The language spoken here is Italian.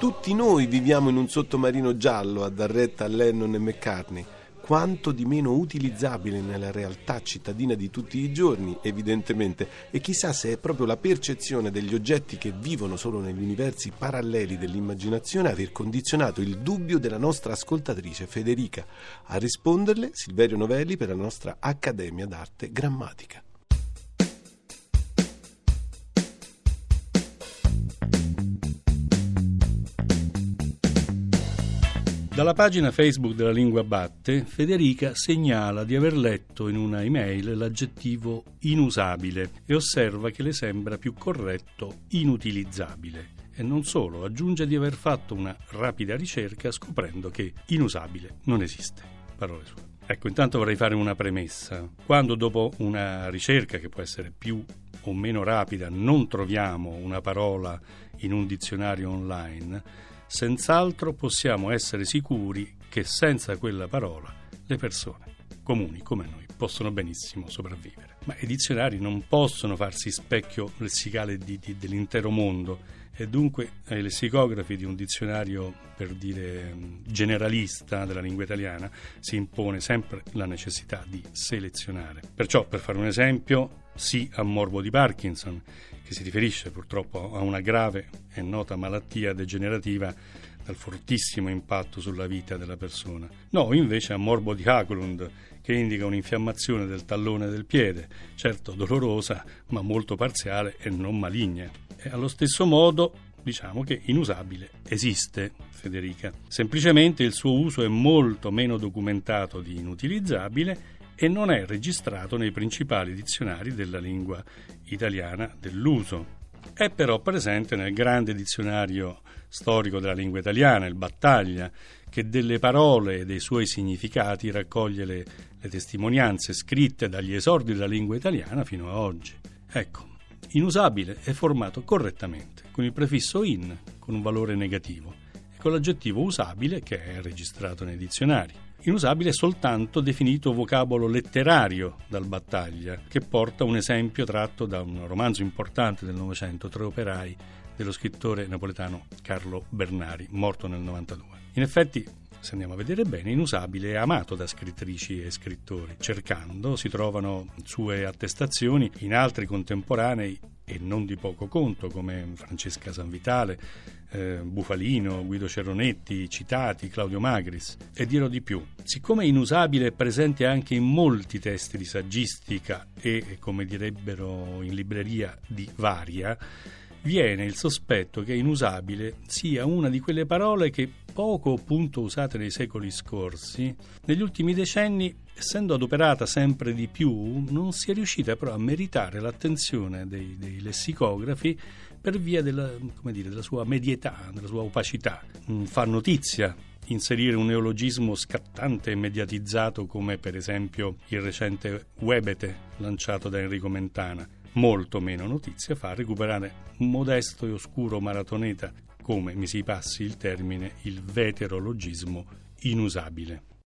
Tutti noi viviamo in un sottomarino giallo a dar retta a Lennon e McCartney. Quanto di meno utilizzabile nella realtà cittadina di tutti i giorni, evidentemente, e chissà se è proprio la percezione degli oggetti che vivono solo negli universi paralleli dell'immaginazione a aver condizionato il dubbio della nostra ascoltatrice Federica. A risponderle Silverio Novelli per la nostra Accademia d'Arte Grammatica. Dalla pagina Facebook della Lingua Batte, Federica segnala di aver letto in una email l'aggettivo inusabile e osserva che le sembra più corretto inutilizzabile. E non solo, aggiunge di aver fatto una rapida ricerca scoprendo che inusabile non esiste. Parole sue. Ecco, intanto vorrei fare una premessa. Quando dopo una ricerca che può essere più o meno rapida non troviamo una parola in un dizionario online, senz'altro possiamo essere sicuri che senza quella parola le persone comuni come noi possono benissimo sopravvivere. Ma i dizionari non possono farsi specchio lessicale di, di, dell'intero mondo e dunque ai lessicografi di un dizionario, per dire generalista della lingua italiana, si impone sempre la necessità di selezionare. Perciò, per fare un esempio, sì a morbo di Parkinson, che si riferisce purtroppo a una grave e nota malattia degenerativa dal fortissimo impatto sulla vita della persona. No, invece a morbo di Haglund, che indica un'infiammazione del tallone del piede, certo dolorosa, ma molto parziale e non maligna. E allo stesso modo diciamo che inusabile esiste, Federica. Semplicemente il suo uso è molto meno documentato di inutilizzabile e non è registrato nei principali dizionari della lingua italiana dell'uso. È però presente nel grande dizionario storico della lingua italiana, il Battaglia, che delle parole e dei suoi significati raccoglie le, le testimonianze scritte dagli esordi della lingua italiana fino a oggi. Ecco, inusabile è formato correttamente con il prefisso in, con un valore negativo, e con l'aggettivo usabile che è registrato nei dizionari. Inusabile soltanto definito vocabolo letterario dal Battaglia, che porta un esempio tratto da un romanzo importante del Novecento, Tre operai, dello scrittore napoletano Carlo Bernari, morto nel 92. In effetti, se andiamo a vedere bene, Inusabile è amato da scrittrici e scrittori. Cercando si trovano sue attestazioni in altri contemporanei e non di poco conto, come Francesca Sanvitale, eh, Bufalino, Guido Cerronetti, citati, Claudio Magris. E dirò di più, siccome Inusabile è presente anche in molti testi di saggistica e, come direbbero in libreria, di varia, viene il sospetto che inusabile sia una di quelle parole che, poco o punto usate nei secoli scorsi, negli ultimi decenni, essendo adoperata sempre di più, non si è riuscita però a meritare l'attenzione dei, dei lessicografi per via della, dire, della sua medietà, della sua opacità. Fa notizia inserire un neologismo scattante e mediatizzato come per esempio il recente Webete lanciato da Enrico Mentana molto meno notizia fa recuperare un modesto e oscuro maratoneta, come mi si passi il termine, il veterologismo inusabile.